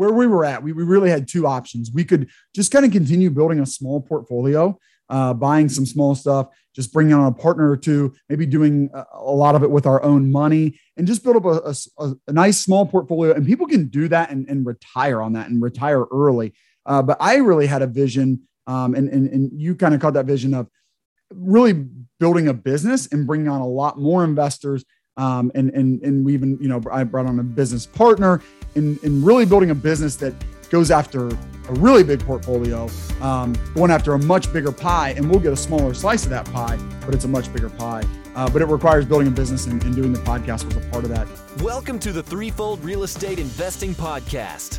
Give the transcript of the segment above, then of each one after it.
where we were at, we, we really had two options. We could just kind of continue building a small portfolio, uh, buying some small stuff, just bringing on a partner or two, maybe doing a, a lot of it with our own money, and just build up a, a, a nice small portfolio. And people can do that and, and retire on that and retire early. Uh, but I really had a vision, um, and, and, and you kind of caught that vision of really building a business and bringing on a lot more investors. Um, and, and, and we even, you know, I brought on a business partner in, in really building a business that goes after a really big portfolio, um, going after a much bigger pie, and we'll get a smaller slice of that pie, but it's a much bigger pie. Uh, but it requires building a business, and, and doing the podcast was a part of that. Welcome to the Threefold Real Estate Investing Podcast.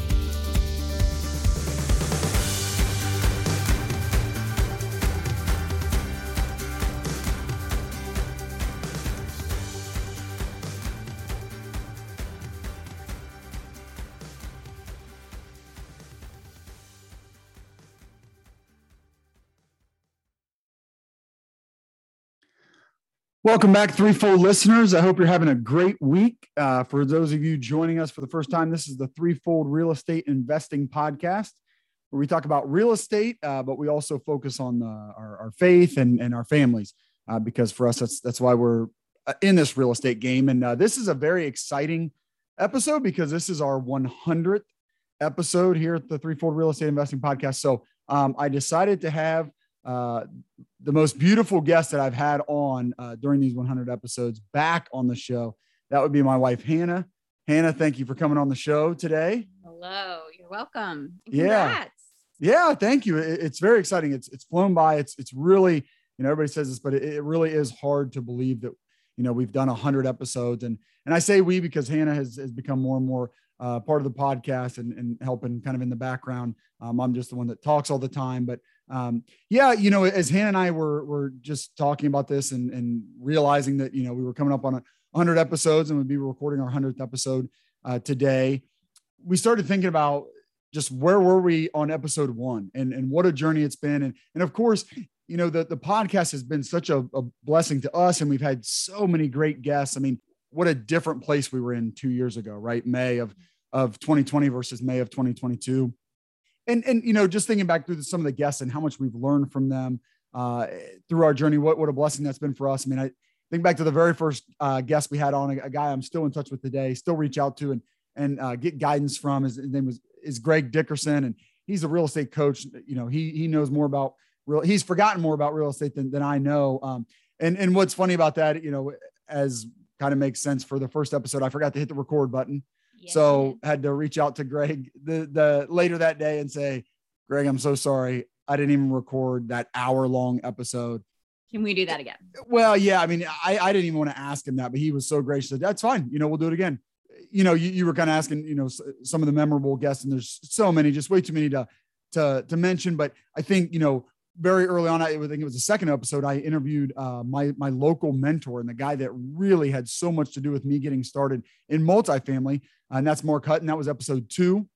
Welcome back, Threefold listeners. I hope you're having a great week. Uh, for those of you joining us for the first time, this is the Threefold Real Estate Investing Podcast, where we talk about real estate, uh, but we also focus on the, our, our, faith and, and our families, uh, because for us, that's that's why we're uh, in this real estate game. And uh, this is a very exciting episode because this is our 100th episode here at the Threefold Real Estate Investing Podcast. So um, I decided to have uh, the most beautiful guest that I've had on uh, during these 100 episodes back on the show. That would be my wife, Hannah. Hannah, thank you for coming on the show today. Hello, you're welcome. Yeah. Yeah, thank you. It, it's very exciting. It's it's flown by. It's it's really, you know, everybody says this, but it, it really is hard to believe that, you know, we've done 100 episodes. And and I say we because Hannah has, has become more and more uh, part of the podcast and, and helping kind of in the background. Um, I'm just the one that talks all the time, but um, yeah, you know, as Hannah and I were, were just talking about this and, and realizing that, you know, we were coming up on a hundred episodes and we'd be recording our hundredth episode uh, today. We started thinking about just where were we on episode one and, and what a journey it's been. And, and of course, you know, the, the podcast has been such a, a blessing to us and we've had so many great guests. I mean, what a different place we were in two years ago, right? May of, of 2020 versus May of 2022 and and you know just thinking back through some of the guests and how much we've learned from them uh, through our journey what what a blessing that's been for us. I mean i think back to the very first uh, guest we had on a, a, guy i'm still in touch with today still reach out to and and uh, get guidance from. His, his, name was is greg dickerson and he's a real estate coach. You know he he knows more about real he's forgotten more about real estate than, than i know. Um, and and what's funny about that you know as kind of makes sense for the first episode i forgot to hit the record button so had to reach out to Greg the, the later that day and say, Greg, I'm so sorry. I didn't even record that hour long episode. Can we do that again? Well, yeah. I mean, I, I didn't even want to ask him that, but he was so gracious. That's fine. You know, we'll do it again. You know, you, you were kind of asking, you know, some of the memorable guests, and there's so many, just way too many to to to mention. But I think, you know, very early on, I think it was the second episode, I interviewed uh, my my local mentor and the guy that really had so much to do with me getting started in multifamily, and that's Mark Hutton. That was episode two.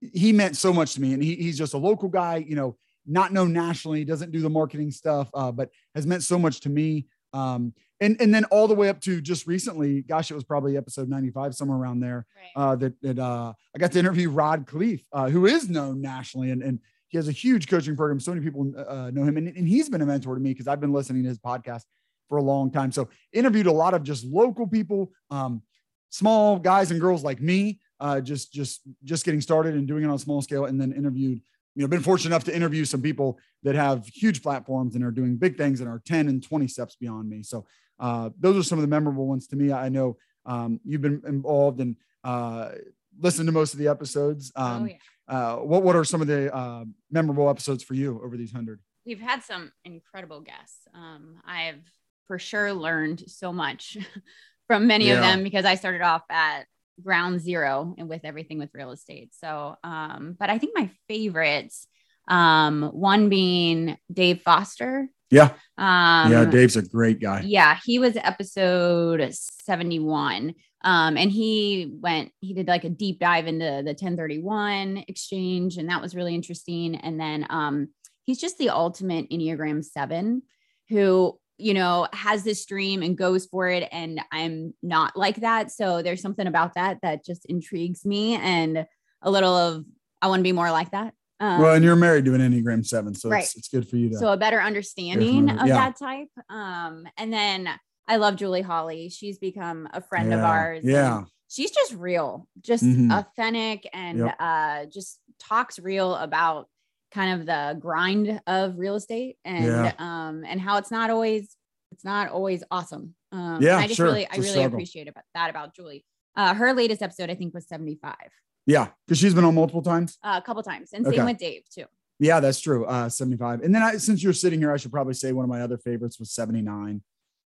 He meant so much to me, and he, he's just a local guy, you know, not known nationally, He doesn't do the marketing stuff, uh, but has meant so much to me. Um, and and then all the way up to just recently, gosh, it was probably episode 95, somewhere around there. Right. Uh, that that uh, I got to interview Rod Khleif, uh, who is known nationally and and he has a huge coaching program. So many people uh, know him, and, and he's been a mentor to me because I've been listening to his podcast for a long time. So interviewed a lot of just local people, um, small guys and girls like me, uh, just just just getting started and doing it on a small scale, and then interviewed. You know, been fortunate enough to interview some people that have huge platforms and are doing big things and are 10 and 20 steps beyond me. So uh, those are some of the memorable ones to me. I know um, you've been involved and uh, listened to most of the episodes. Oh, um, oh, yeah. Uh, what what are some of the uh, memorable episodes for you over these hundred? We've had some incredible guests. Um, I've for sure learned so much from many yeah. of them because I started off at ground zero and with everything with real estate. So, um, but I think my favorites Um, one being Dave Foster. Yeah. Um, yeah. Dave's a great guy. Yeah. He was episode 71. Um, and he went, he did like a deep dive into the 1031 exchange, and that was really interesting. And then um, he's just the ultimate Enneagram seven who, you know, has this dream and goes for it. And I'm not like that. So there's something about that that just intrigues me and a little of, I want to be more like that. Um, well, and you're married to an Enneagram seven, so right. it's, it's good for you. To so a better understanding of yeah. that type. Um, and then I love Julie Holly. She's become a friend yeah. of ours. Yeah. She's just real, just mm-hmm. authentic and yep. uh, just talks real about kind of the grind of real estate and yeah. um and how it's not always it's not always awesome. Um yeah, I just sure. really I really appreciate about that about Julie. Uh her latest episode I think was 75. Yeah, because she's been on multiple times. Uh, a couple times. And okay. same with Dave too. Yeah, that's true. Uh 75. And then I since you're sitting here, I should probably say one of my other favorites was 79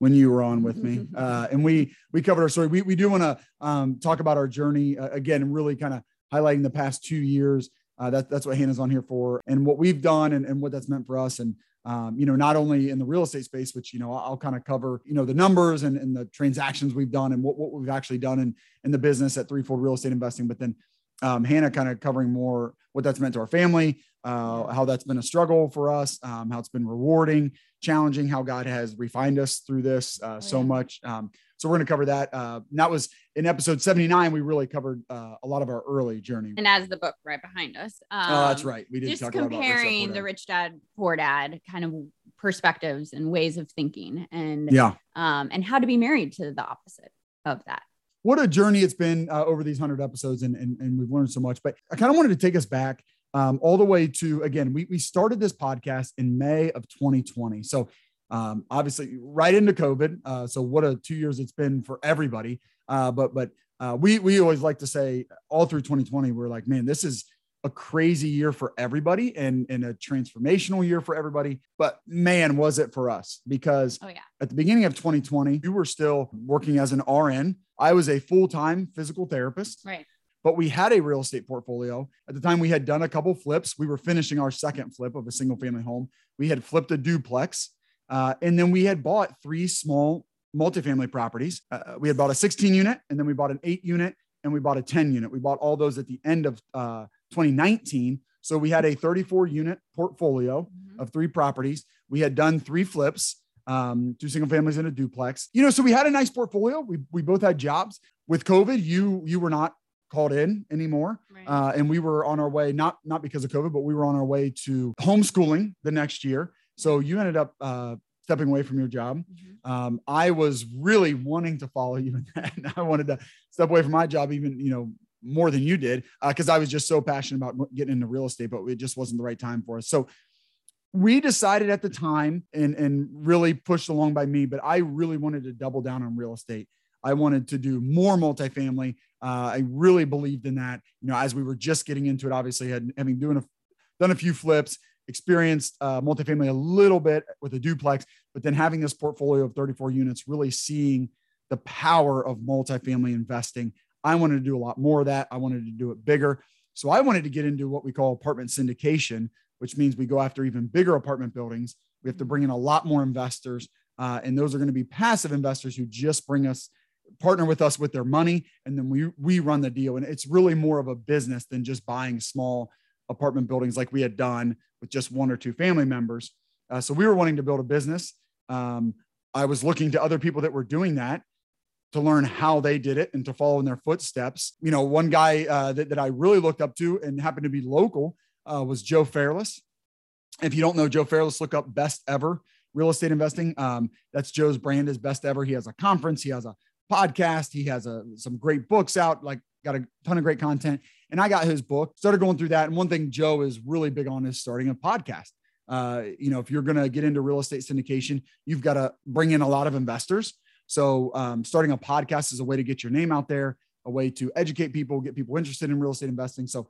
when you were on with me. Uh, and we we covered our story. We we do want to um, talk about our journey uh, again, and really kind of highlighting the past two years. Uh, that, that's what Hannah's on here for, and what we've done, and, and what that's meant for us. And um, you know, not only in the real estate space, which you know, I'll, I'll kind of cover you know the numbers and, and the transactions we've done and what, what we've actually done in in the business at Threefold Real Estate Investing. But then um, Hannah kind of covering more what that's meant to our family, uh, how that's been a struggle for us, um, how it's been rewarding, challenging, how God has refined us through this uh, oh, so much. Um, so we're going to cover that. Uh, that was in episode 79. We really covered uh, a lot of our early journey. And as the book right behind us. oh, that's um, right. We did just comparing the rich dad, poor dad kind of perspectives and ways of thinking and yeah, um, and how to be married to the opposite of that what a journey it's been uh, over these 100 episodes and, and, and we've learned so much but i kind of wanted to take us back um, all the way to again we, we started this podcast in may of 2020 so um, obviously right into covid uh, so what a two years it's been for everybody uh, but but uh, we we always like to say all through 2020 we're like man this is a crazy year for everybody and, and a transformational year for everybody. But man, was it for us because oh, yeah. at the beginning of 2020, you were still working as an RN. I was a full time physical therapist. Right. But we had a real estate portfolio. At the time, we had done a couple flips. We were finishing our second flip of a single family home. We had flipped a duplex. Uh, and then we had bought three small multifamily properties. Uh, we had bought a 16 unit, and then we bought an eight unit, and we bought a 10 unit. We bought all those at the end of uh, 2019. So we had a 34 unit portfolio mm-hmm. of three properties. We had done three flips, um, two single families and a duplex. You know, so we had a nice portfolio. We we both had jobs. With COVID, you you were not called in anymore, right. uh, and we were on our way not not because of COVID, but we were on our way to homeschooling the next year. So you ended up uh, stepping away from your job. Mm-hmm. Um, I was really wanting to follow you in that. I wanted to step away from my job, even you know more than you did because uh, I was just so passionate about getting into real estate, but it just wasn't the right time for us. So we decided at the time and, and really pushed along by me, but I really wanted to double down on real estate. I wanted to do more multifamily. Uh, I really believed in that. You know, as we were just getting into it, obviously had having doing a, done a few flips, experienced uh, multifamily a little bit with a duplex, but then having this portfolio of 34 units, really seeing the power of multifamily investing I wanted to do a lot more of that. I wanted to do it bigger. So I wanted to get into what we call apartment syndication, which means we go after even bigger apartment buildings. We have to bring in a lot more investors. Uh, and those are going to be passive investors who just bring us partner with us with their money and then we we run the deal and it's really more of a business than just buying small apartment buildings like we had done with just one or two family members uh, so we were wanting to build a business um, i was looking to other people that were doing that to learn how they did it and to follow in their footsteps. You know, one guy uh, that, that I really looked up to and happened to be local uh, was Joe Fairless. If you don't know Joe Fairless, look up Best Ever Real Estate Investing. Um, that's Joe's brand is Best Ever. He has a conference, he has a podcast, he has a, some great books out, like got a ton of great content. And I got his book, started going through that. And one thing Joe is really big on is starting a podcast. Uh, you know, if you're going to get into real estate syndication, you've got to bring in a lot of investors. So, um, starting a podcast is a way to get your name out there, a way to educate people, get people interested in real estate investing. So,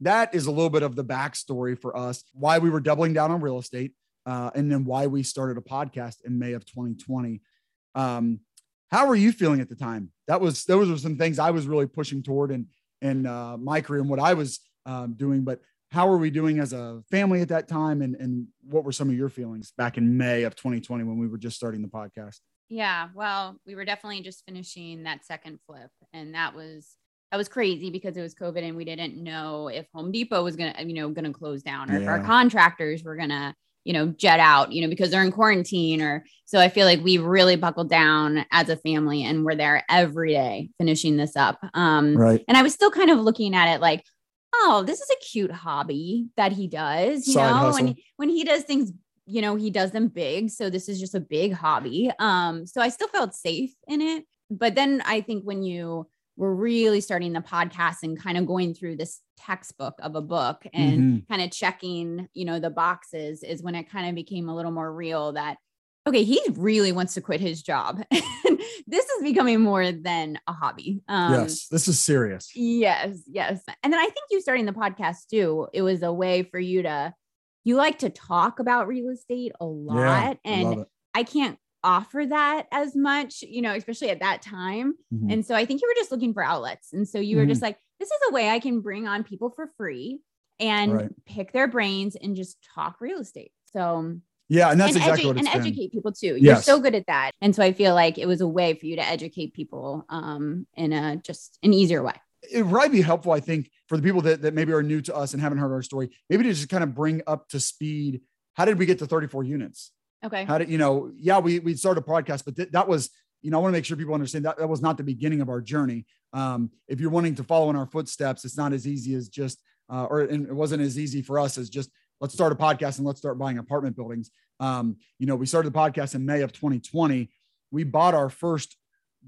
that is a little bit of the backstory for us, why we were doubling down on real estate, uh, and then why we started a podcast in May of 2020. Um, how were you feeling at the time? That was those were some things I was really pushing toward in in uh, my career and what I was um, doing. But how were we doing as a family at that time? And, and what were some of your feelings back in May of 2020 when we were just starting the podcast? Yeah, well, we were definitely just finishing that second flip, and that was that was crazy because it was COVID, and we didn't know if Home Depot was gonna, you know, gonna close down, or yeah. if our contractors were gonna, you know, jet out, you know, because they're in quarantine, or so. I feel like we really buckled down as a family, and we're there every day finishing this up. Um, right. And I was still kind of looking at it like, oh, this is a cute hobby that he does, you Side know, hustle. when when he does things you know, he does them big. So this is just a big hobby. Um, so I still felt safe in it. But then I think when you were really starting the podcast and kind of going through this textbook of a book and mm-hmm. kind of checking, you know, the boxes is when it kind of became a little more real that okay, he really wants to quit his job. this is becoming more than a hobby. Um, yes, this is serious. Yes, yes. And then I think you starting the podcast too, it was a way for you to you like to talk about real estate a lot yeah, and I can't offer that as much, you know, especially at that time. Mm-hmm. And so I think you were just looking for outlets. And so you were mm-hmm. just like, this is a way I can bring on people for free and right. pick their brains and just talk real estate. So yeah, and that's and exactly edu- what and been. educate people too. You're yes. so good at that, and so I feel like it was a way for you to educate people um, in a just an easier way it would probably be helpful, I think, for the people that, that maybe are new to us and haven't heard our story, maybe to just kind of bring up to speed. How did we get to 34 units? Okay. How did, you know, yeah, we, we started a podcast, but th- that was, you know, I want to make sure people understand that that was not the beginning of our journey. Um, if you're wanting to follow in our footsteps, it's not as easy as just, uh, or it wasn't as easy for us as just, let's start a podcast and let's start buying apartment buildings. Um, you know, we started the podcast in May of 2020. We bought our first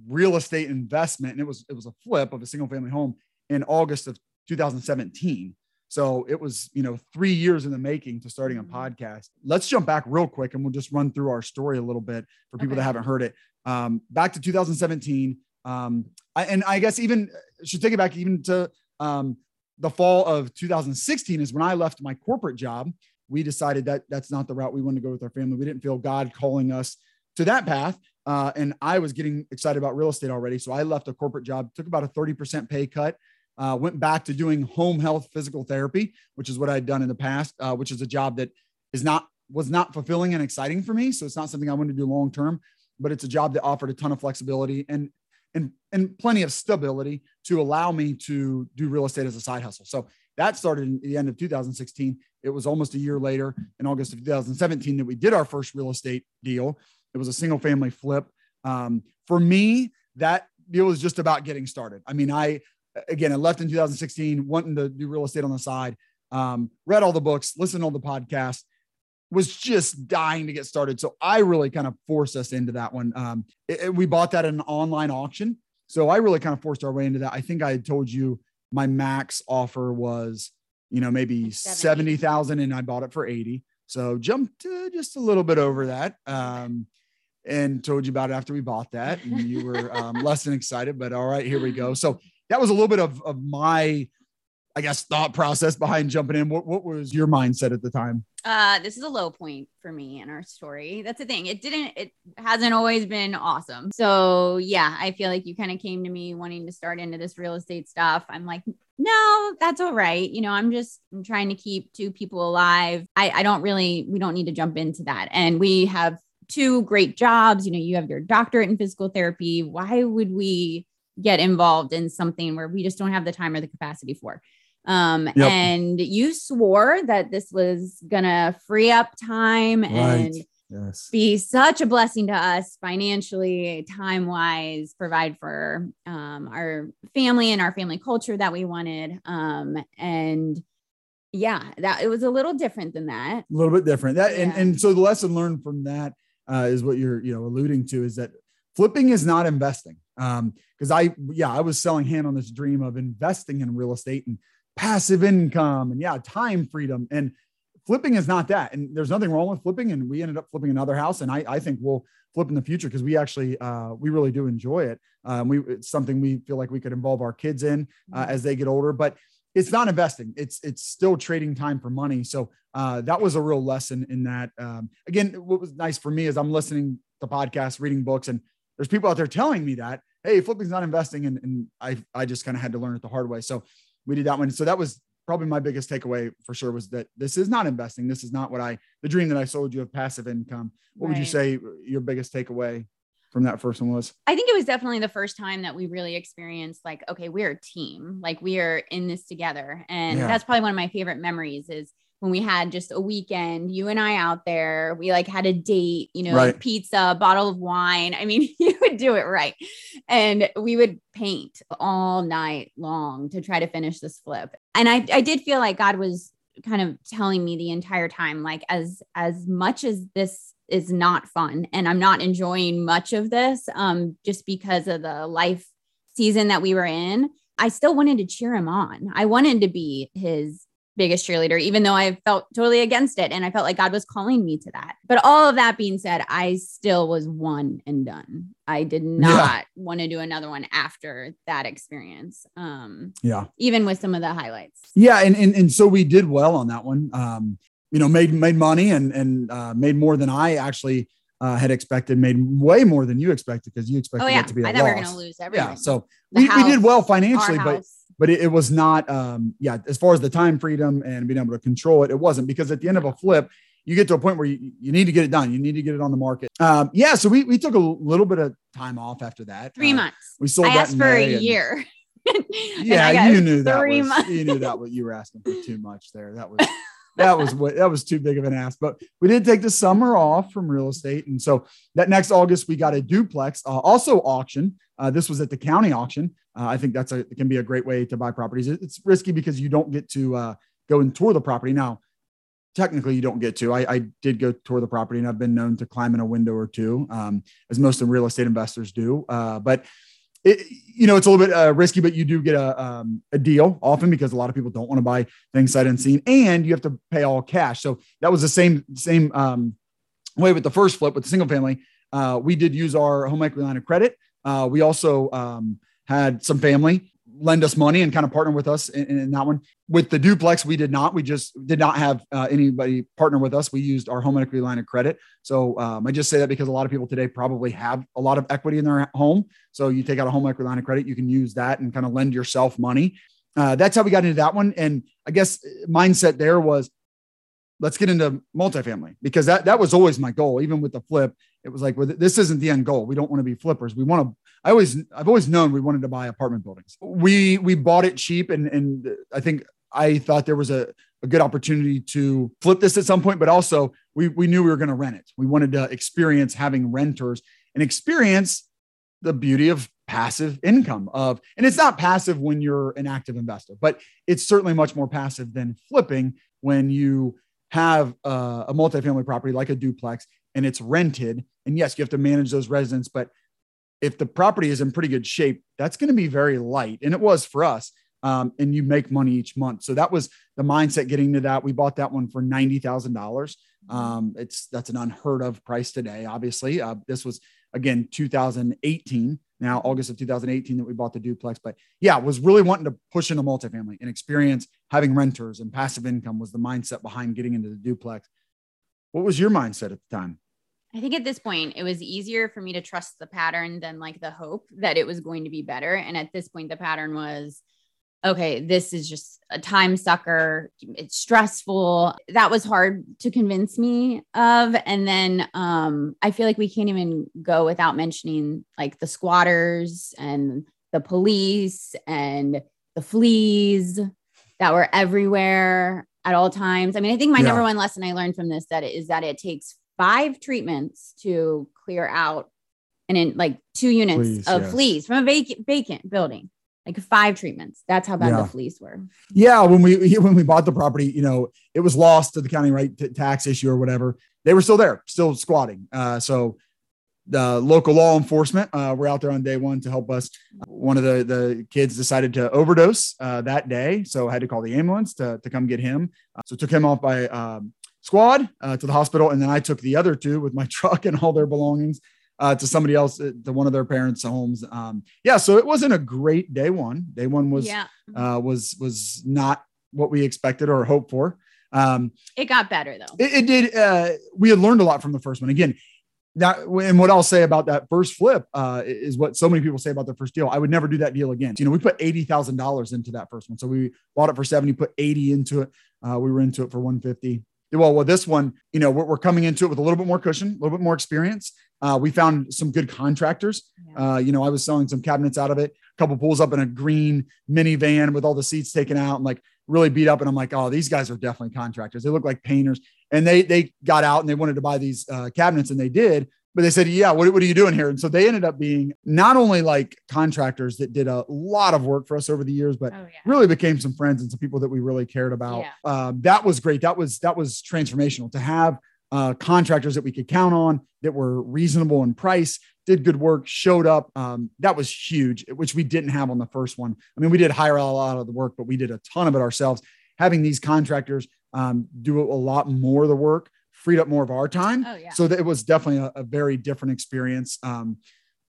real estate investment, and it was it was a flip of a single family home in August of 2017. So it was, you know, three years in the making to starting a mm-hmm. podcast. Let's jump back real quick and we'll just run through our story a little bit for people okay. that haven't heard it. Um, back to 2017. Um, I, and I guess even should take it back even to um, the fall of 2016 is when I left my corporate job. We decided that that's not the route we wanted to go with our family. We didn't feel God calling us to that path. Uh, and I was getting excited about real estate already. So I left a corporate job, took about a 30% pay cut, uh, went back to doing home health physical therapy, which is what I'd done in the past, uh, which is a job that is not, was not fulfilling and exciting for me. So it's not something I want to do long term, but it's a job that offered a ton of flexibility and, and, and plenty of stability to allow me to do real estate as a side hustle. So that started in the end of 2016. It was almost a year later in August of 2017 that we did our first real estate deal. It was a single family flip. Um, for me, that deal was just about getting started. I mean, I, again, I left in 2016, wanting to do real estate on the side, um, read all the books, listened to all the podcasts, was just dying to get started. So I really kind of forced us into that one. Um, it, it, we bought that at an online auction. So I really kind of forced our way into that. I think I had told you my max offer was, you know, maybe 70,000 and I bought it for 80. So jumped uh, just a little bit over that. Um, and told you about it after we bought that. And you were um, less than excited, but all right, here we go. So that was a little bit of, of my, I guess, thought process behind jumping in. What, what was your mindset at the time? Uh, this is a low point for me in our story. That's the thing. It didn't, it hasn't always been awesome. So yeah, I feel like you kind of came to me wanting to start into this real estate stuff. I'm like, no, that's all right. You know, I'm just I'm trying to keep two people alive. I, I don't really, we don't need to jump into that. And we have two great jobs. You know, you have your doctorate in physical therapy. Why would we get involved in something where we just don't have the time or the capacity for? Um, yep. and you swore that this was gonna free up time right. and yes. be such a blessing to us financially, time wise, provide for um, our family and our family culture that we wanted. Um, and yeah, that it was a little different than that. A little bit different. That yeah. and, and so the lesson learned from that uh, is what you're you know alluding to is that flipping is not investing um because i yeah i was selling Hannah on this dream of investing in real estate and passive income and yeah time freedom. And flipping is not that. And there's nothing wrong with flipping and we ended up flipping another house and i, I think we'll flip in the future because we actually uh, we really do enjoy it. Um, we it's something we feel like we could involve our kids in uh, mm-hmm. as they get older but it's not investing. It's it's still trading time for money. So uh, that was a real lesson in that um, again what was nice for me is i'm listening to podcasts reading books and there's people out there telling me that hey flipping's not investing and, and i i just kind of had to learn it the hard way so we did that one so that was probably my biggest takeaway for sure was that this is not investing. This is not what I, the dream that I sold you of passive income. What would you say your biggest takeaway from that first one was? I think it was definitely the first time that we really experienced like, okay, we're a team. Like we are in this together. And Yeah. that's probably one of my favorite memories is when we had just a weekend, you and I out there, we like had a date, you know, Right. pizza, bottle of wine. I mean, you would do it right. And we would paint all night long to try to finish this flip. And I, I did feel like God was kind of telling me the entire time, like as, as much as this is not fun and I'm not enjoying much of this, um, just because of the life season that we were in, I still wanted to cheer him on. I wanted to be his biggest cheerleader, even though I felt totally against it. And I felt like God was calling me to that. But all of that being said, I still was one and done. I did not want to do another one after that experience. Um, Yeah. even with some of the highlights. Yeah. And, and, and so we did well on that one. Um, you know, made, made money and, and, uh, made more than I actually, uh, had expected, made way more than you expected because you expected Oh yeah, it to be a I thought we were going to lose everything. Yeah. So we, we did well financially, but house. But it, it was not um yeah as far as the time freedom and being able to control it it wasn't because at the end of a flip you get to a point where you, you need to get it done you need to get it on the market um yeah so we, we took a little bit of time off after that three Uh, months. we sold I that for a May and- year. Yeah you knew that was months. you knew that what you were asking for too much there that was that was what that was too big of an ask but we did take the summer off from real estate. And so that next august we got a duplex uh, also auction. Uh, this was at the county auction. Uh, i think that's a it can be a great way to buy properties. It- it's risky because you don't get to uh, go and tour the property. Now technically you don't get to. I, I did go tour the property and i've been known to climb in a window or two um, as most real estate investors do. Uh, but it, you know, it's a little bit uh, risky, but you do get a, um, a deal often because a lot of people don't want to buy things sight unseen and you have to pay all cash. So that was the same, same um, way with the first flip with the single family. Uh, we did use our home equity line of credit. Uh, we also um, had some family lend us money and kind of partner with us in, in that one. With the duplex, we did not. We just did not have uh, anybody partner with us. We used our home equity line of credit. So um, I just say that because a lot of people today probably have a lot of equity in their home. So you take out a home equity line of credit, you can use that and kind of lend yourself money. Uh, that's how we got into that one. And I guess mindset there was let's get into multifamily because that that was always my goal. Even with the flip, it was like, well, this isn't the end goal. We don't want to be flippers. We want to. I always, I've always known we wanted to buy apartment buildings. We we bought it cheap, and and I think I thought there was a a good opportunity to flip this at some point, but also we we knew we were going to rent it. We wanted to experience having renters and experience the beauty of passive income of and it's not passive when you're an active investor but it's certainly much more passive than flipping when you have uh, a multifamily property like a duplex and it's rented and yes you have to manage those residents but if the property is in pretty good shape that's going to be very light and it was for us um, and you make money each month. So that was the mindset getting to that. We bought that one for $90000 um, it's that's an unheard of price today obviously. Uh, this was again 2018 now august of 2018 that we bought the duplex. But yeah was really wanting to push into multifamily and experience having renters and passive income was the mindset behind getting into the duplex. What was your mindset at the time I think at this point it was easier for me to trust the pattern than like the hope that it was going to be better. And at this point, the pattern was okay, this is just a time sucker. It's stressful. That was hard to convince me of. And then um, I feel like we can't even go without mentioning like the squatters and the police and the fleas that were everywhere at all times. I mean, I think my Yeah. number one lesson I learned from this that is that it takes five treatments to clear out and in like two units of yes. fleas from a vacant vacant building. Like five treatments. That's how bad Yeah. the fleas were. yeah when we when we bought the property you know it was lost to the county right t- tax issue or whatever they were still there still squatting uh, so the local law enforcement uh, were out there on day one to help us one of the the kids decided to overdose uh, that day so I had to call the ambulance to, to come get him Uh, so took him off by um, squad uh, to the hospital and then i took the other two with my truck and all their belongings uh, to somebody else uh, to one of their parents homes um, yeah so it wasn't a great day one day one was yeah. uh, was was not what we expected or hoped for. Um, It got better though. it, it did. Uh, we had learned a lot from the first one. Again, that and what I'll say about that first flip uh, is what so many people say about their first deal. I would never do that deal again. You know, we put eighty thousand dollars into that first one, so we bought it for seventy, put eighty into it. Uh, we were into it for one fifty. Well, with this one, you know, we're, we're, coming into it with a little bit more cushion, a little bit more experience. Uh, we found some good contractors. Yeah. Uh, you know, I was selling some cabinets out of it. A couple pulls up in a green minivan with all the seats taken out and like really beat up. And I'm like, oh, these guys are definitely contractors. They look like painters. And they they got out and they wanted to buy these uh, cabinets, and they did but they said, yeah, what, what are you doing here? And so they ended up being not only like contractors that did a lot of work for us over the years, but oh, yeah. really became some friends and some people that we really cared about. Yeah. Um, that was great. That was, that was transformational to have uh, contractors that we could count on that were reasonable in price, did good work, showed up. Um, that was huge, which we didn't have on the first one. I mean, we did hire a lot of the work, but we did a ton of it ourselves. Having these contractors um, do a lot more of the work freed up more of our time. Oh, yeah. So that it was definitely a, a very different experience. Um,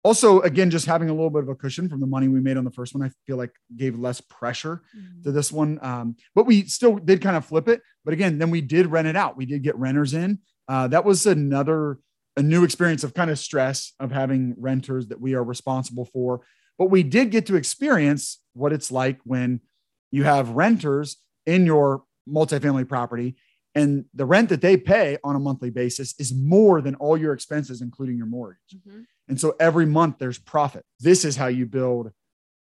also, again, just having a little bit of a cushion from the money we made on the first one, I feel like gave less pressure mm-hmm. to this one. Um, but we still did kind of flip it. But again, then we did rent it out. We did get renters in. Uh, that was another a new experience of kind of stress of having renters that we are responsible for. But we did get to experience what it's like when you have renters in your multifamily property and the rent that they pay on a monthly basis is more than all your expenses including your mortgage. Mm-hmm. and so every month there's profit. This is how you build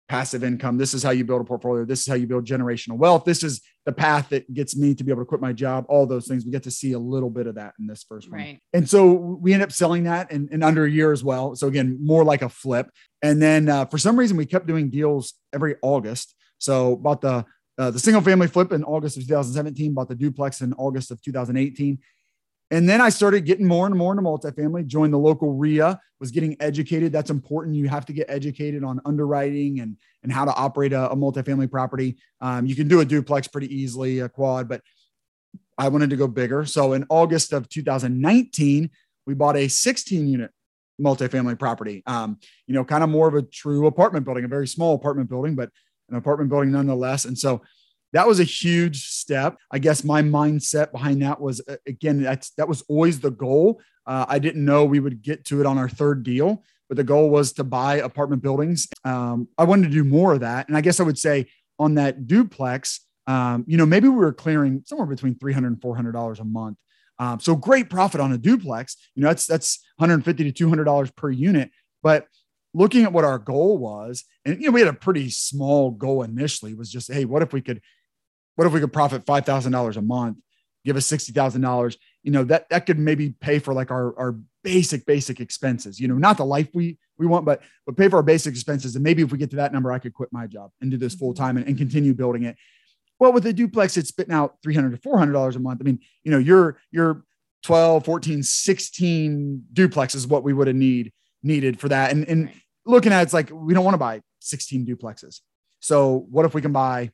passive income. This is how you build a portfolio. This is how you build generational wealth. This is the path that gets me to be able to quit my job. All those things. We get to see a little bit of that in this first one right. and so we end up selling that in, in under a year as well. So again more like a flip. And then uh, for some reason we kept doing deals every august. So about the uh, the single family flip in August of 2017, bought the duplex in August of 2018. And then I started getting more and more into multifamily, joined the local RIA, was getting educated. That's important. You have to get educated on underwriting and, and how to operate a, a multifamily property. Um, you can do a duplex pretty easily, a quad, but I wanted to go bigger. So in August of 2019, we bought a 16 unit multifamily property. Um, you know, kind of more of a true apartment building, a very small apartment building, but an apartment building nonetheless. And so that was a huge step. I guess my mindset behind that was uh, again, that's that was always the goal. Uh, I didn't know we would get to it on our third deal, but the goal was to buy apartment buildings. Um, I wanted to do more of that. And I guess I would say on that duplex, um, you know, maybe we were clearing somewhere between 300 and $400 a month. Um, so great profit on a duplex, you know, that's, that's 150 to $200 per unit. But looking at what our goal was, and you know, we had a pretty small goal initially, was just, hey, what if we could, what if we could profit five thousand dollars a month, give us sixty thousand dollars? You know, that that could maybe pay for like our our basic basic expenses. You know, not the life we we want, but but pay for our basic expenses. And maybe if we get to that number, I could quit my job and do this mm-hmm. full time and, and continue building it. Well, with the duplex, it's spitting out 300 to 400 dollars a month. I mean, you know, your your 12, 14, 16 duplexes what we would have need needed for that. And, and looking at it's like we don't want to buy 16 duplexes. So what if we can buy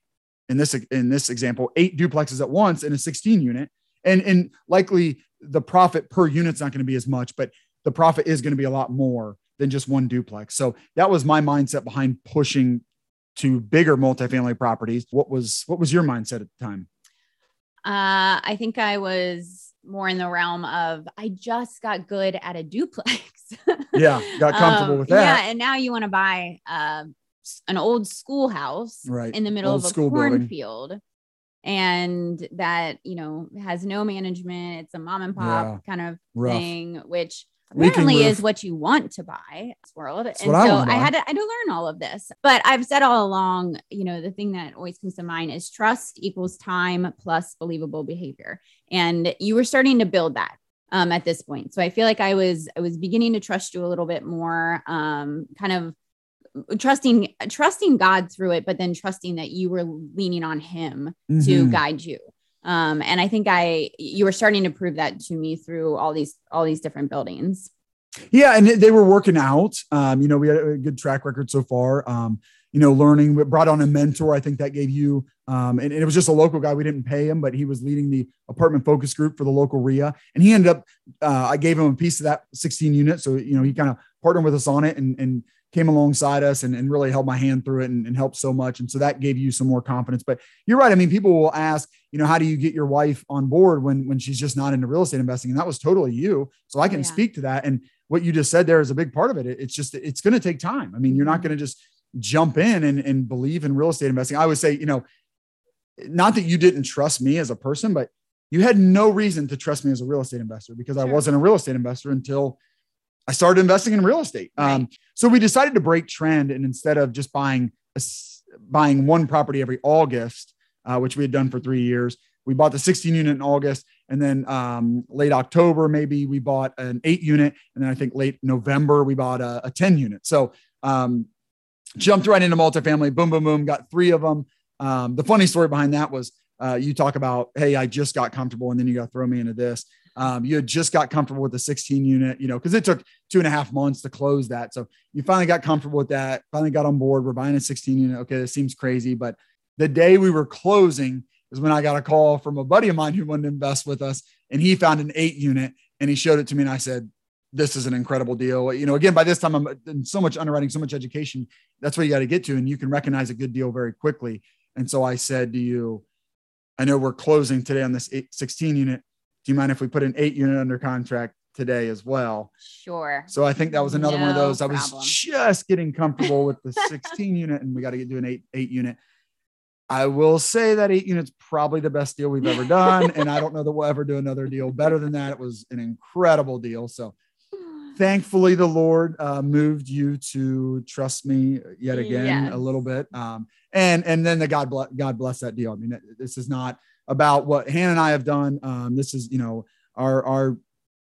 in this in this example eight duplexes at once in a 16 unit? And and likely the profit per unit's not going to be as much, but the profit is going to be a lot more than just one duplex. So that was my mindset behind pushing to bigger multifamily properties. What was what was your mindset at the time? Uh, I think I was more in the realm of I just got good at a duplex. yeah, got comfortable um, with that. Yeah, and now you want to buy uh, an old schoolhouse right. in the middle old of a cornfield. And that, you know, has no management. It's a mom and pop yeah. kind of Rough. thing, which apparently is what you want to buy this world. That's and so I, I, had to, I had to learn all of this. But I've said all along, you know, the thing that always comes to mind is trust equals time plus believable behavior. And you were starting to build that um, at this point. So I feel like I was I was beginning to trust you a little bit more, um, kind of trusting trusting God through it, but then trusting that you were leaning on Him mm-hmm. to guide you. Um, and I think I you were starting to prove that to me through all these all these different buildings. Yeah, and they were working out. Um, you know, we had a good track record so far. Um, you know, learning. We brought on a mentor. I think that gave you um, and, and, it was just a local guy. We didn't pay him, but he was leading the apartment focus group for the local RIA. And he ended up, uh, I gave him a piece of that 16 unit. So, you know, he kind of partnered with us on it and, and came alongside us and, and really held my hand through it and, and, helped so much. And so that gave you some more confidence. But you're right. I mean, people will ask, you know, how do you get your wife on board when when she's just not into real estate investing? And that was totally you. So I can yeah. speak to that. And what you just said there is a big part of it. It's just, it's going to take time. I mean, you're not Mm-hmm. going to just jump in and, and believe in real estate investing. I would say, you know, not that you didn't trust me as a person, but you had no reason to trust me as a real estate investor because I wasn't a real estate investor until I started investing in real estate. Um, so we decided to break trend and instead of just buying a buying one property every August, uh, which we had done for three years, we bought the 16 unit in August, and then um, late October maybe we bought an eight unit, and then I think late November we bought a, a 10 unit. So um, jumped right into multifamily, boom, boom, boom, got three of them. Um, the funny story behind that was uh, you talk about, hey, I just got comfortable, and then you got to throw me into this. Um, you had just got comfortable with the 16 unit, you know, because it took two and a half months to close that. So you finally got comfortable with that, finally got on board. We're buying a 16 unit. Okay, this seems crazy. But the day we were closing is when I got a call from a buddy of mine who wanted to invest with us. And he found an eight unit and he showed it to me. And I said, this is an incredible deal. You know, again, by this time I'm in so much underwriting, so much education. That's what you got to get to. And you can recognize a good deal very quickly. And so I said to you, I know we're closing today on this eight, 16 unit. Do you mind if we put an eight unit under contract today as well? Sure. So I think that was another one of No those. I was just getting comfortable with the 16 unit and we got to get to an eight, eight unit. I will say that eight units probably the best deal we've ever done. and I don't know that we'll ever do another deal better than that. It was an incredible deal. So thankfully the Lord uh, moved you to trust me yet again Yes. a little bit. Um, and, and then the God bless, God bless that deal. I mean, this is not about what Hannah and I have done. Um, this is, you know, our, our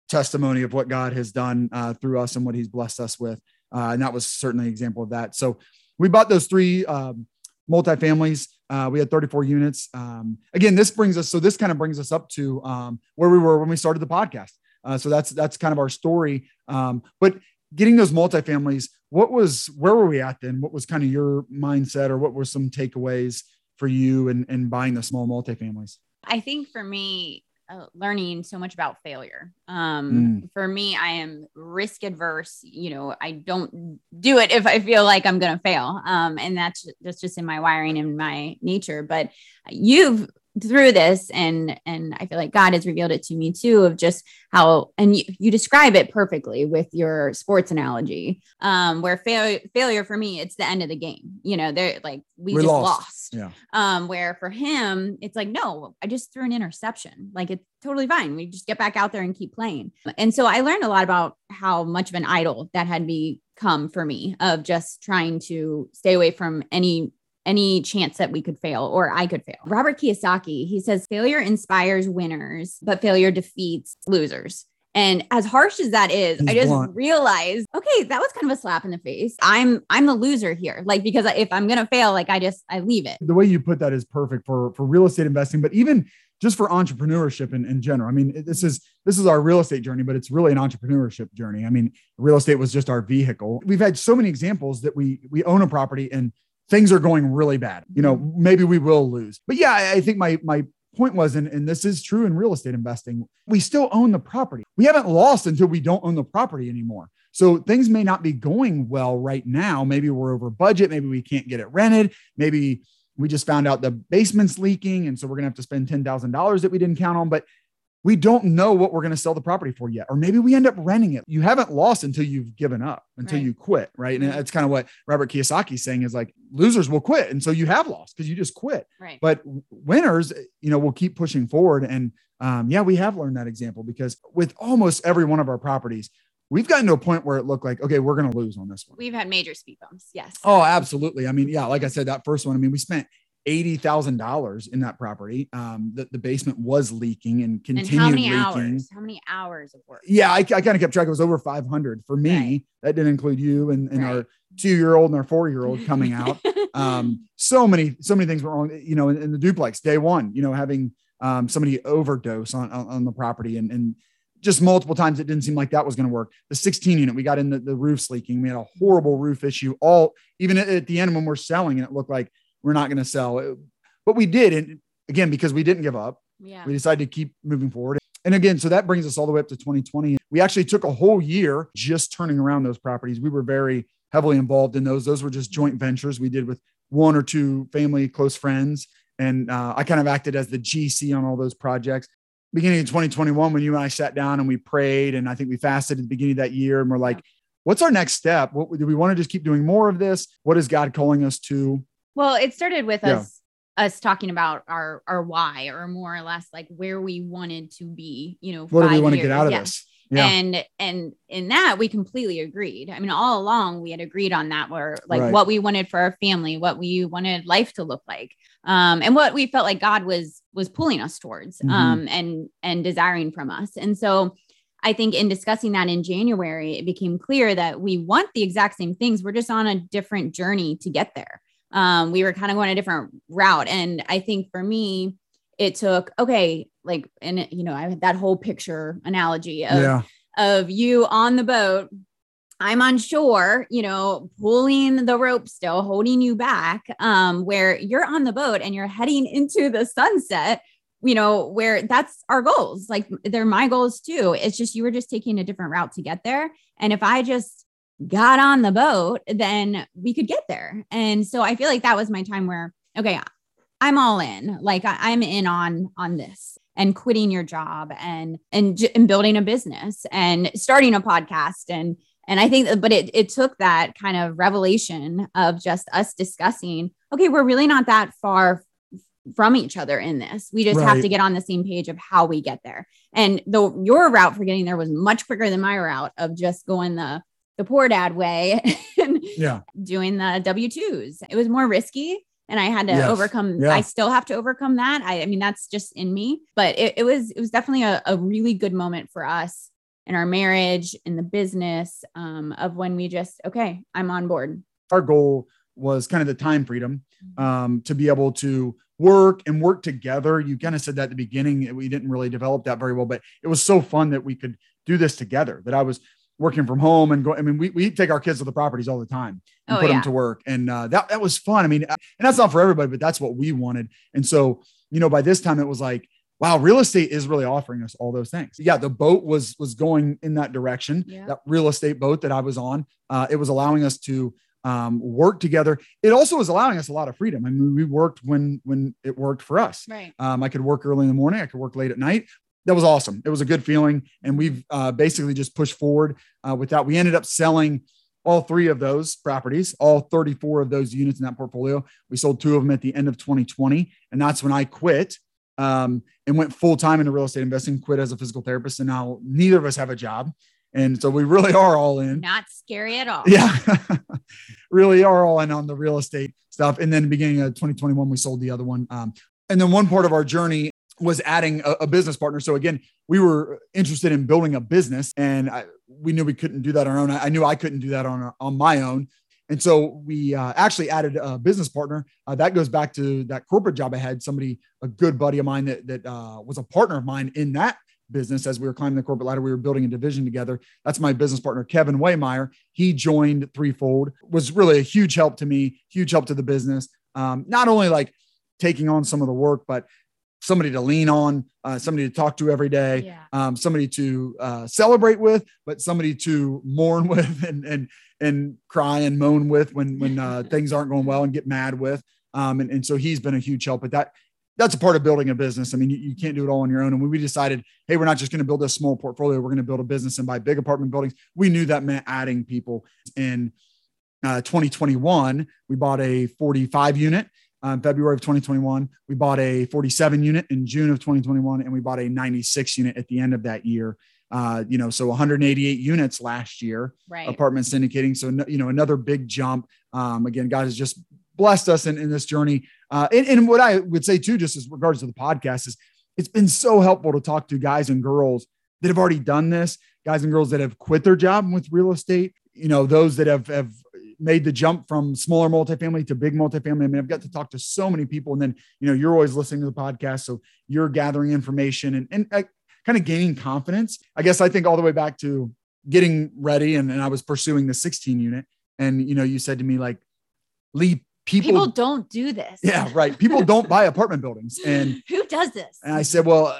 testimony of what God has done uh, through us and what he's blessed us with. Uh, and that was certainly an example of that. So we bought those three um, multifamilies. Uh, we had 34 units. Um, again, this brings us, so this kind of brings us up to um, where we were when we started the podcast. Uh, so that's, that's kind of our story. Um, but getting those multifamilies, what was, where were we at then? What was kind of your mindset or what were some takeaways for you and in buying the small multifamilies? I think for me, uh, learning so much about failure. Um, For me, I am risk adverse. You know, I don't do it if I feel like I'm going to fail. Um, and that's that's just in my wiring and my nature. But you've through this and and i feel like god has revealed it to me too of just how and you, you describe it perfectly with your sports analogy um where failure failure for me it's the end of the game. You know they're like we, We just lost. lost, Yeah. um where for him it's like no i just threw an interception. Like it's totally fine. We just get back out there and keep playing. And so i learned a lot about how much of an idol that had become for me of just trying to stay away from any any chance that we could fail or I could fail. Robert Kiyosaki, he says failure inspires winners, but failure defeats losers. And as harsh as that is, He's I just blunt. realized, okay, that was kind of a slap in the face. I'm I'm the loser here. Like because if I'm going to fail, like I just I leave it. the way you put that is perfect for for real estate investing, but even just for entrepreneurship in, in general. I mean, this is this is our real estate journey, but it's really an entrepreneurship journey. I mean, real estate was just our vehicle. We've had so many examples that we we own a property and things are going really bad. You know, mm-hmm. maybe we will lose. But yeah, I, I think my my point was, and, and this is true in real estate investing, we still own the property. We haven't lost until we don't own the property anymore. So things may not be going well right now. Maybe we're over budget. Maybe we can't get it rented. Maybe we just found out the basement's leaking. And so we're going to have to spend $10,000 that we didn't count on, but we don't know what we're going to sell the property for yet. Or maybe we end up renting it. You haven't lost until you've given up, until Right. you quit. Right. And that's kind of what Robert Kiyosaki's saying is like losers will quit. And so you have lost because you just quit. Right. But winners, you know, will keep pushing forward. And um, yeah, we have learned that example because with almost every one of our properties, we've gotten to a point where it looked like, okay, we're going to lose on this one. We've had major speed bumps. Yes. Oh, absolutely. I mean, yeah, like I said, that first one, I mean, we spent eighty thousand dollars in that property. Um, the, the basement was leaking and and continued how many leaking. hours? How many hours of work? Yeah, I, I kind of kept track. It was over five hundred for me. Right. That didn't include you and, and our two year old and our four year old coming out. um, so many, so many things were wrong. You know, in, in the duplex, day one, you know, having um, somebody overdose on, on on the property and and just multiple times it didn't seem like that was going to work. The 16 unit, we got in the, the roofs leaking. We had a horrible roof issue. All even at, at the end when we're selling, and it looked like we're not going to sell. It- but we did, and again because we didn't give up, yeah. we decided to keep moving forward. And again, so that brings us all the way up to 2020. We actually took a whole year just turning around those properties. We were very heavily involved in those. Those were just joint ventures we did with one or two family close friends. And uh, I kind of acted as the GC on all those projects. beginning of 2021 when you and I sat down and we prayed and I think we fasted at the beginning of that year and we're like, what's our next step? What do we want to just keep doing more of this? What is God calling us to? Well, it started with yeah. us us talking about our our why or more or less like where we wanted to be, you know, what do we want to get out of yeah. this? Yeah. And and in that we completely agreed. I mean, all along we had agreed on that where like right. what we wanted for our family, what we wanted life to look like. Um, and what we felt like God was was pulling us towards mm-hmm. um and and desiring from us. And so I think in discussing that in January, it became clear that we want the exact same things. We're just on a different journey to get there. Um, we were kind of going a different route. And I think for me, it took, okay, like, and you know, I had that whole picture analogy of, yeah. of you on the boat. I'm on shore, you know, pulling the rope still, holding you back, um, where you're on the boat and you're heading into the sunset you know, where that's our goals. Like they're my goals too. It's just you were just taking a different route to get there. And if I just got on the boat, then we could get there. And so I feel like that was my time where, okay, I'm all in. Like I, am in on on this and quitting your job and and and building a business and starting a podcast and and I think, but it it took that kind of revelation of just us discussing. Okay, we're really not that far from each other in this. We just right. have to get on the same page of how we get there. And though your route for getting there was much quicker than my route of just going the the poor dad way and yeah. doing the W2s. It was more risky and I had to yes. overcome yeah. I still have to overcome that. I, I mean that's just in me, but it, it was it was definitely a, a, really good moment for us in our marriage, in the business, um, of when we just okay, I'm on board. Our goal was kind of the time freedom mm-hmm. um, to be able to work and work together. You kind of said that at the beginning. We didn't really develop that very well, but it was so fun that we could do this together. That I was working from home and go. I mean, we, we take our kids to the properties all the time and oh, put yeah. them to work, and uh, that that was fun. I mean, and that's not for everybody, but that's what we wanted. And so, you know, by this time it was like, wow, real estate is really offering us all those things. Yeah, the boat was was going in that direction. Yeah. That real estate boat that I was on, uh, it was allowing us to um, work together. It also was allowing us a lot of freedom. I mean, we worked when when it worked for us. Right. Um, I could work early in the morning. I could work late at night. That was awesome. It was a good feeling, and we've uh, basically just pushed forward uh, with that. We ended up selling all three of those properties, all 34 of those units in that portfolio. We sold two of them at the end of 2020, and that's when I quit um, and went full time into real estate investing. Quit as a physical therapist, and now neither of us have a job. And so we really are all in. Not scary at all. Yeah. really are all in on the real estate stuff. And then beginning of 2021, we sold the other one. Um, and then one part of our journey was adding a, a, business partner. So again, we were interested in building a business and I, we knew we couldn't do that on our own. I, knew I couldn't do that on, on my own. And so we uh, actually added a business partner. Uh, that goes back to that corporate job I had. Somebody, a good buddy of mine that, that uh, was a partner of mine in that business as we were climbing the corporate ladder. We were building a division together. That's my business partner, Kevin Waymeyer. He joined Threefold, was really a huge help to me, huge help to the business. Um, not only like taking on some of the work, but somebody to lean on, uh, somebody to talk to every day, yeah. um, somebody to uh, celebrate with, but somebody to mourn with and and and cry and moan with when when uh, things aren't going well and get mad with. Um, and, and so he's been a huge help But that that's a part of building a business. I mean, you, you, can't do it all on your own. And when we decided, hey, we're not just going to build a small portfolio, we're going to build a business and buy big apartment buildings. We knew that meant adding people. In uh, 2021, we bought a 45 unit. Um, February of 2021, we bought a 47 unit in June of 2021, and we bought a 96 unit at the end of that year. Uh, you know, so 188 units last year, right. apartment syndicating. So, you know, another big jump. Um, again, God has just blessed us in, in this journey. Uh, and, and what I would say too, just as regards to the podcast, is it's been so helpful to talk to guys and girls that have already done this, guys and girls that have quit their job with real estate, you know, those that have have made the jump from smaller multifamily to big multifamily. I mean, I've got to talk to so many people, and then you know, you're always listening to the podcast, so you're gathering information and and uh, kind of gaining confidence. I guess I think all the way back to getting ready, and, and I was pursuing the 16 unit, and you know, you said to me like, Lee, people, people don't do this. Yeah, right. People don't buy apartment buildings. And who does this? And I said, well,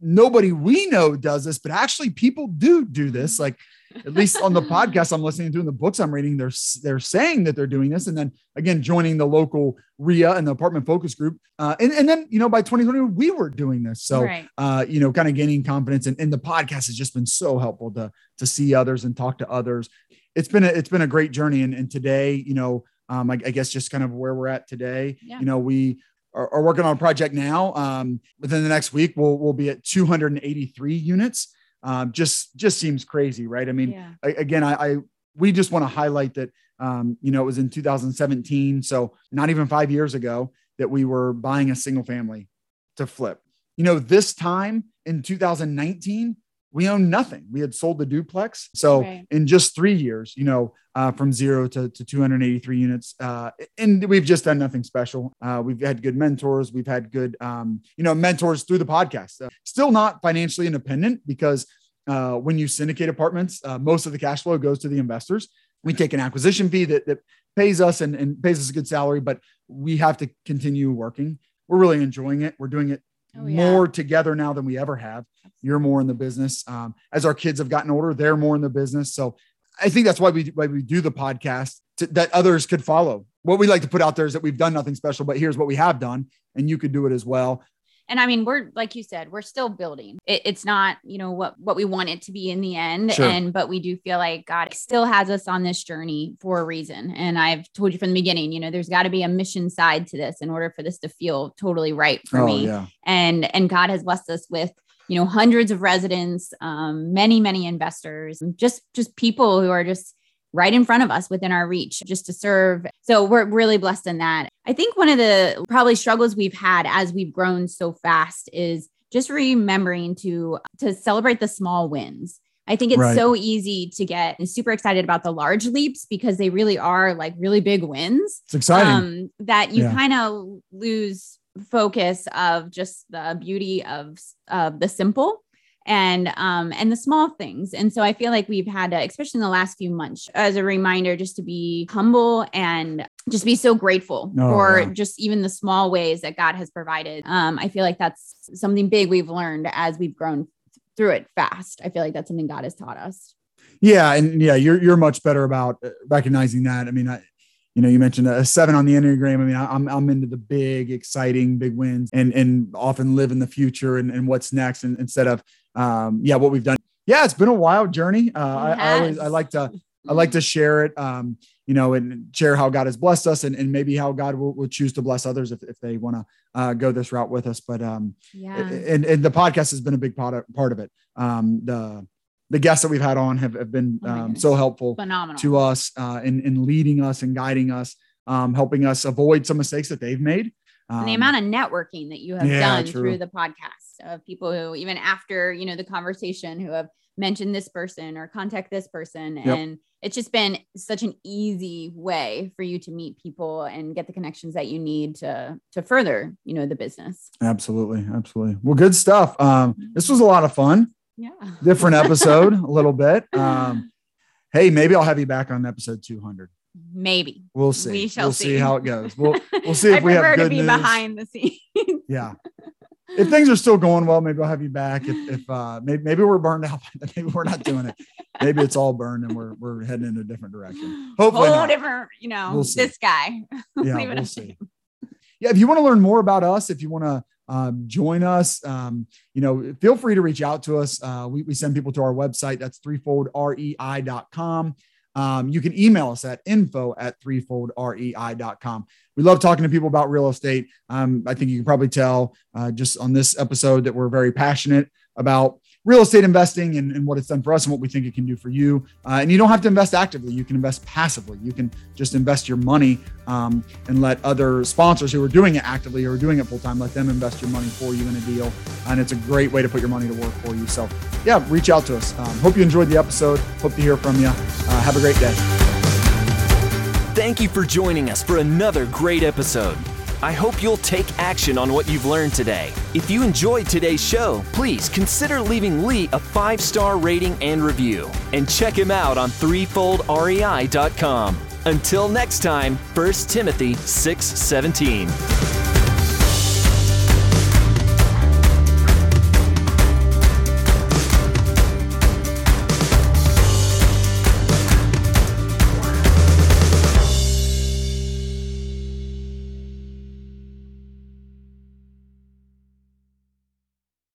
nobody we know does this, but actually people do do this. Like, at least on the podcast I'm listening to and the books I'm reading, they're they're saying that they're doing this, and then again joining the local REIA and the apartment focus group, uh, and and then you know by 2020 we were doing this, so right. uh, you know kind of gaining confidence, and, and the podcast has just been so helpful to to see others and talk to others. It's been a, it's been a great journey, and, and today you know um, I, I, guess just kind of where we're at today. Yeah. You know, we are, are, working on a project now. Um, within the next week, we'll we'll be at 283 units. Um, just just seems crazy, right? I mean, yeah. I, again, I, I we just want to highlight that. Um, you know, it was in 2017, so not even five years ago that we were buying a single family to flip. You know, this time in 2019, we owned nothing. We had sold the duplex. So right. in just three years, you know, uh, from zero to, to 283 units, uh, and we've just done nothing special. Uh, we've had good mentors. We've had good, um, you know, mentors through the podcast. Still not financially independent because uh, when you syndicate apartments, uh, most of the cash flow goes to the investors. We take an acquisition fee that, that pays us and, and pays us a good salary, but we have to continue working. We're really enjoying it. We're doing it oh, yeah. more together now than we ever have. You're more in the business. Um, as our kids have gotten older, they're more in the business. So I think that's why we why we do the podcast to, that others could follow. What we like to put out there is that we've done nothing special, but here's what we have done, and you could do it as well and i mean we're like you said we're still building it, it's not you know what what we want it to be in the end sure. and but we do feel like god still has us on this journey for a reason and i've told you from the beginning you know there's got to be a mission side to this in order for this to feel totally right for oh, me yeah. and and god has blessed us with you know hundreds of residents um, many many investors and just just people who are just right in front of us within our reach just to serve. So we're really blessed in that. I think one of the probably struggles we've had as we've grown so fast is just remembering to to celebrate the small wins. I think it's right. so easy to get super excited about the large leaps because they really are like really big wins. It's exciting. Um, that you yeah. kind of lose focus of just the beauty of, of the simple and um and the small things. And so i feel like we've had to especially in the last few months as a reminder just to be humble and just be so grateful oh, for yeah. just even the small ways that god has provided. Um i feel like that's something big we've learned as we've grown through it fast. I feel like that's something god has taught us. Yeah and yeah you're you're much better about recognizing that. I mean i you know, you mentioned a seven on the Enneagram. I mean, I'm, I'm into the big, exciting, big wins and, and often live in the future and, and what's next. And instead of, um, yeah, what we've done. Yeah, it's been a wild journey. Uh, I, I, always, I like to, I like to share it, um, you know, and share how God has blessed us and, and maybe how God will, will choose to bless others if, if they want to uh, go this route with us. But, um, yeah, and, and the podcast has been a big part of, part of it. Um, the, the guests that we've had on have, have been oh um, so helpful Phenomenal. to us uh, in, in leading us and guiding us, um, helping us avoid some mistakes that they've made. Um, the amount of networking that you have yeah, done true. through the podcast of people who, even after you know the conversation, who have mentioned this person or contact this person, yep. and it's just been such an easy way for you to meet people and get the connections that you need to to further you know the business. Absolutely, absolutely. Well, good stuff. Um, this was a lot of fun yeah. Different episode a little bit. Um hey maybe i'll have you back on episode 200 maybe. We'll see. We shall we'll see. see. how it goes. We'll we'll see if we have good to be news. behind the scenes. Yeah. If things are still going well maybe i'll have you back. If, if uh maybe, maybe we're burned out maybe we're not doing it. Maybe it's all burned and we're we're heading in a different direction. Hopefully a whole different you know we'll this guy. Yeah we'll see. yeah if you want to learn more about us if you want to um, join us. Um, you know, feel free to reach out to us. Uh, we, we, send people to our website. That's threefoldrei.com. Um, you can email us at info at threefoldrei.com. We love talking to people about real estate. Um, I think you can probably tell uh, just on this episode that we're very passionate about real estate investing and, and, what it's done for us and what we think it can do for you. Uh, and you don't have to invest actively, you can invest passively. You can just invest your money um, and let other sponsors who are doing it actively or doing it full time, let them invest your money for you in a deal. And it's a great way to put your money to work for you. So, yeah, reach out to us. Um, hope you enjoyed the episode. Hope to hear from you. Uh, have a great day. Thank you for joining us for another great episode. I hope you'll take action on what you've learned today. If you enjoyed today's show, please consider leaving Lee a five star rating and review. And check him out on threefoldrei.com. Until next time, 1 Timothy 6 17.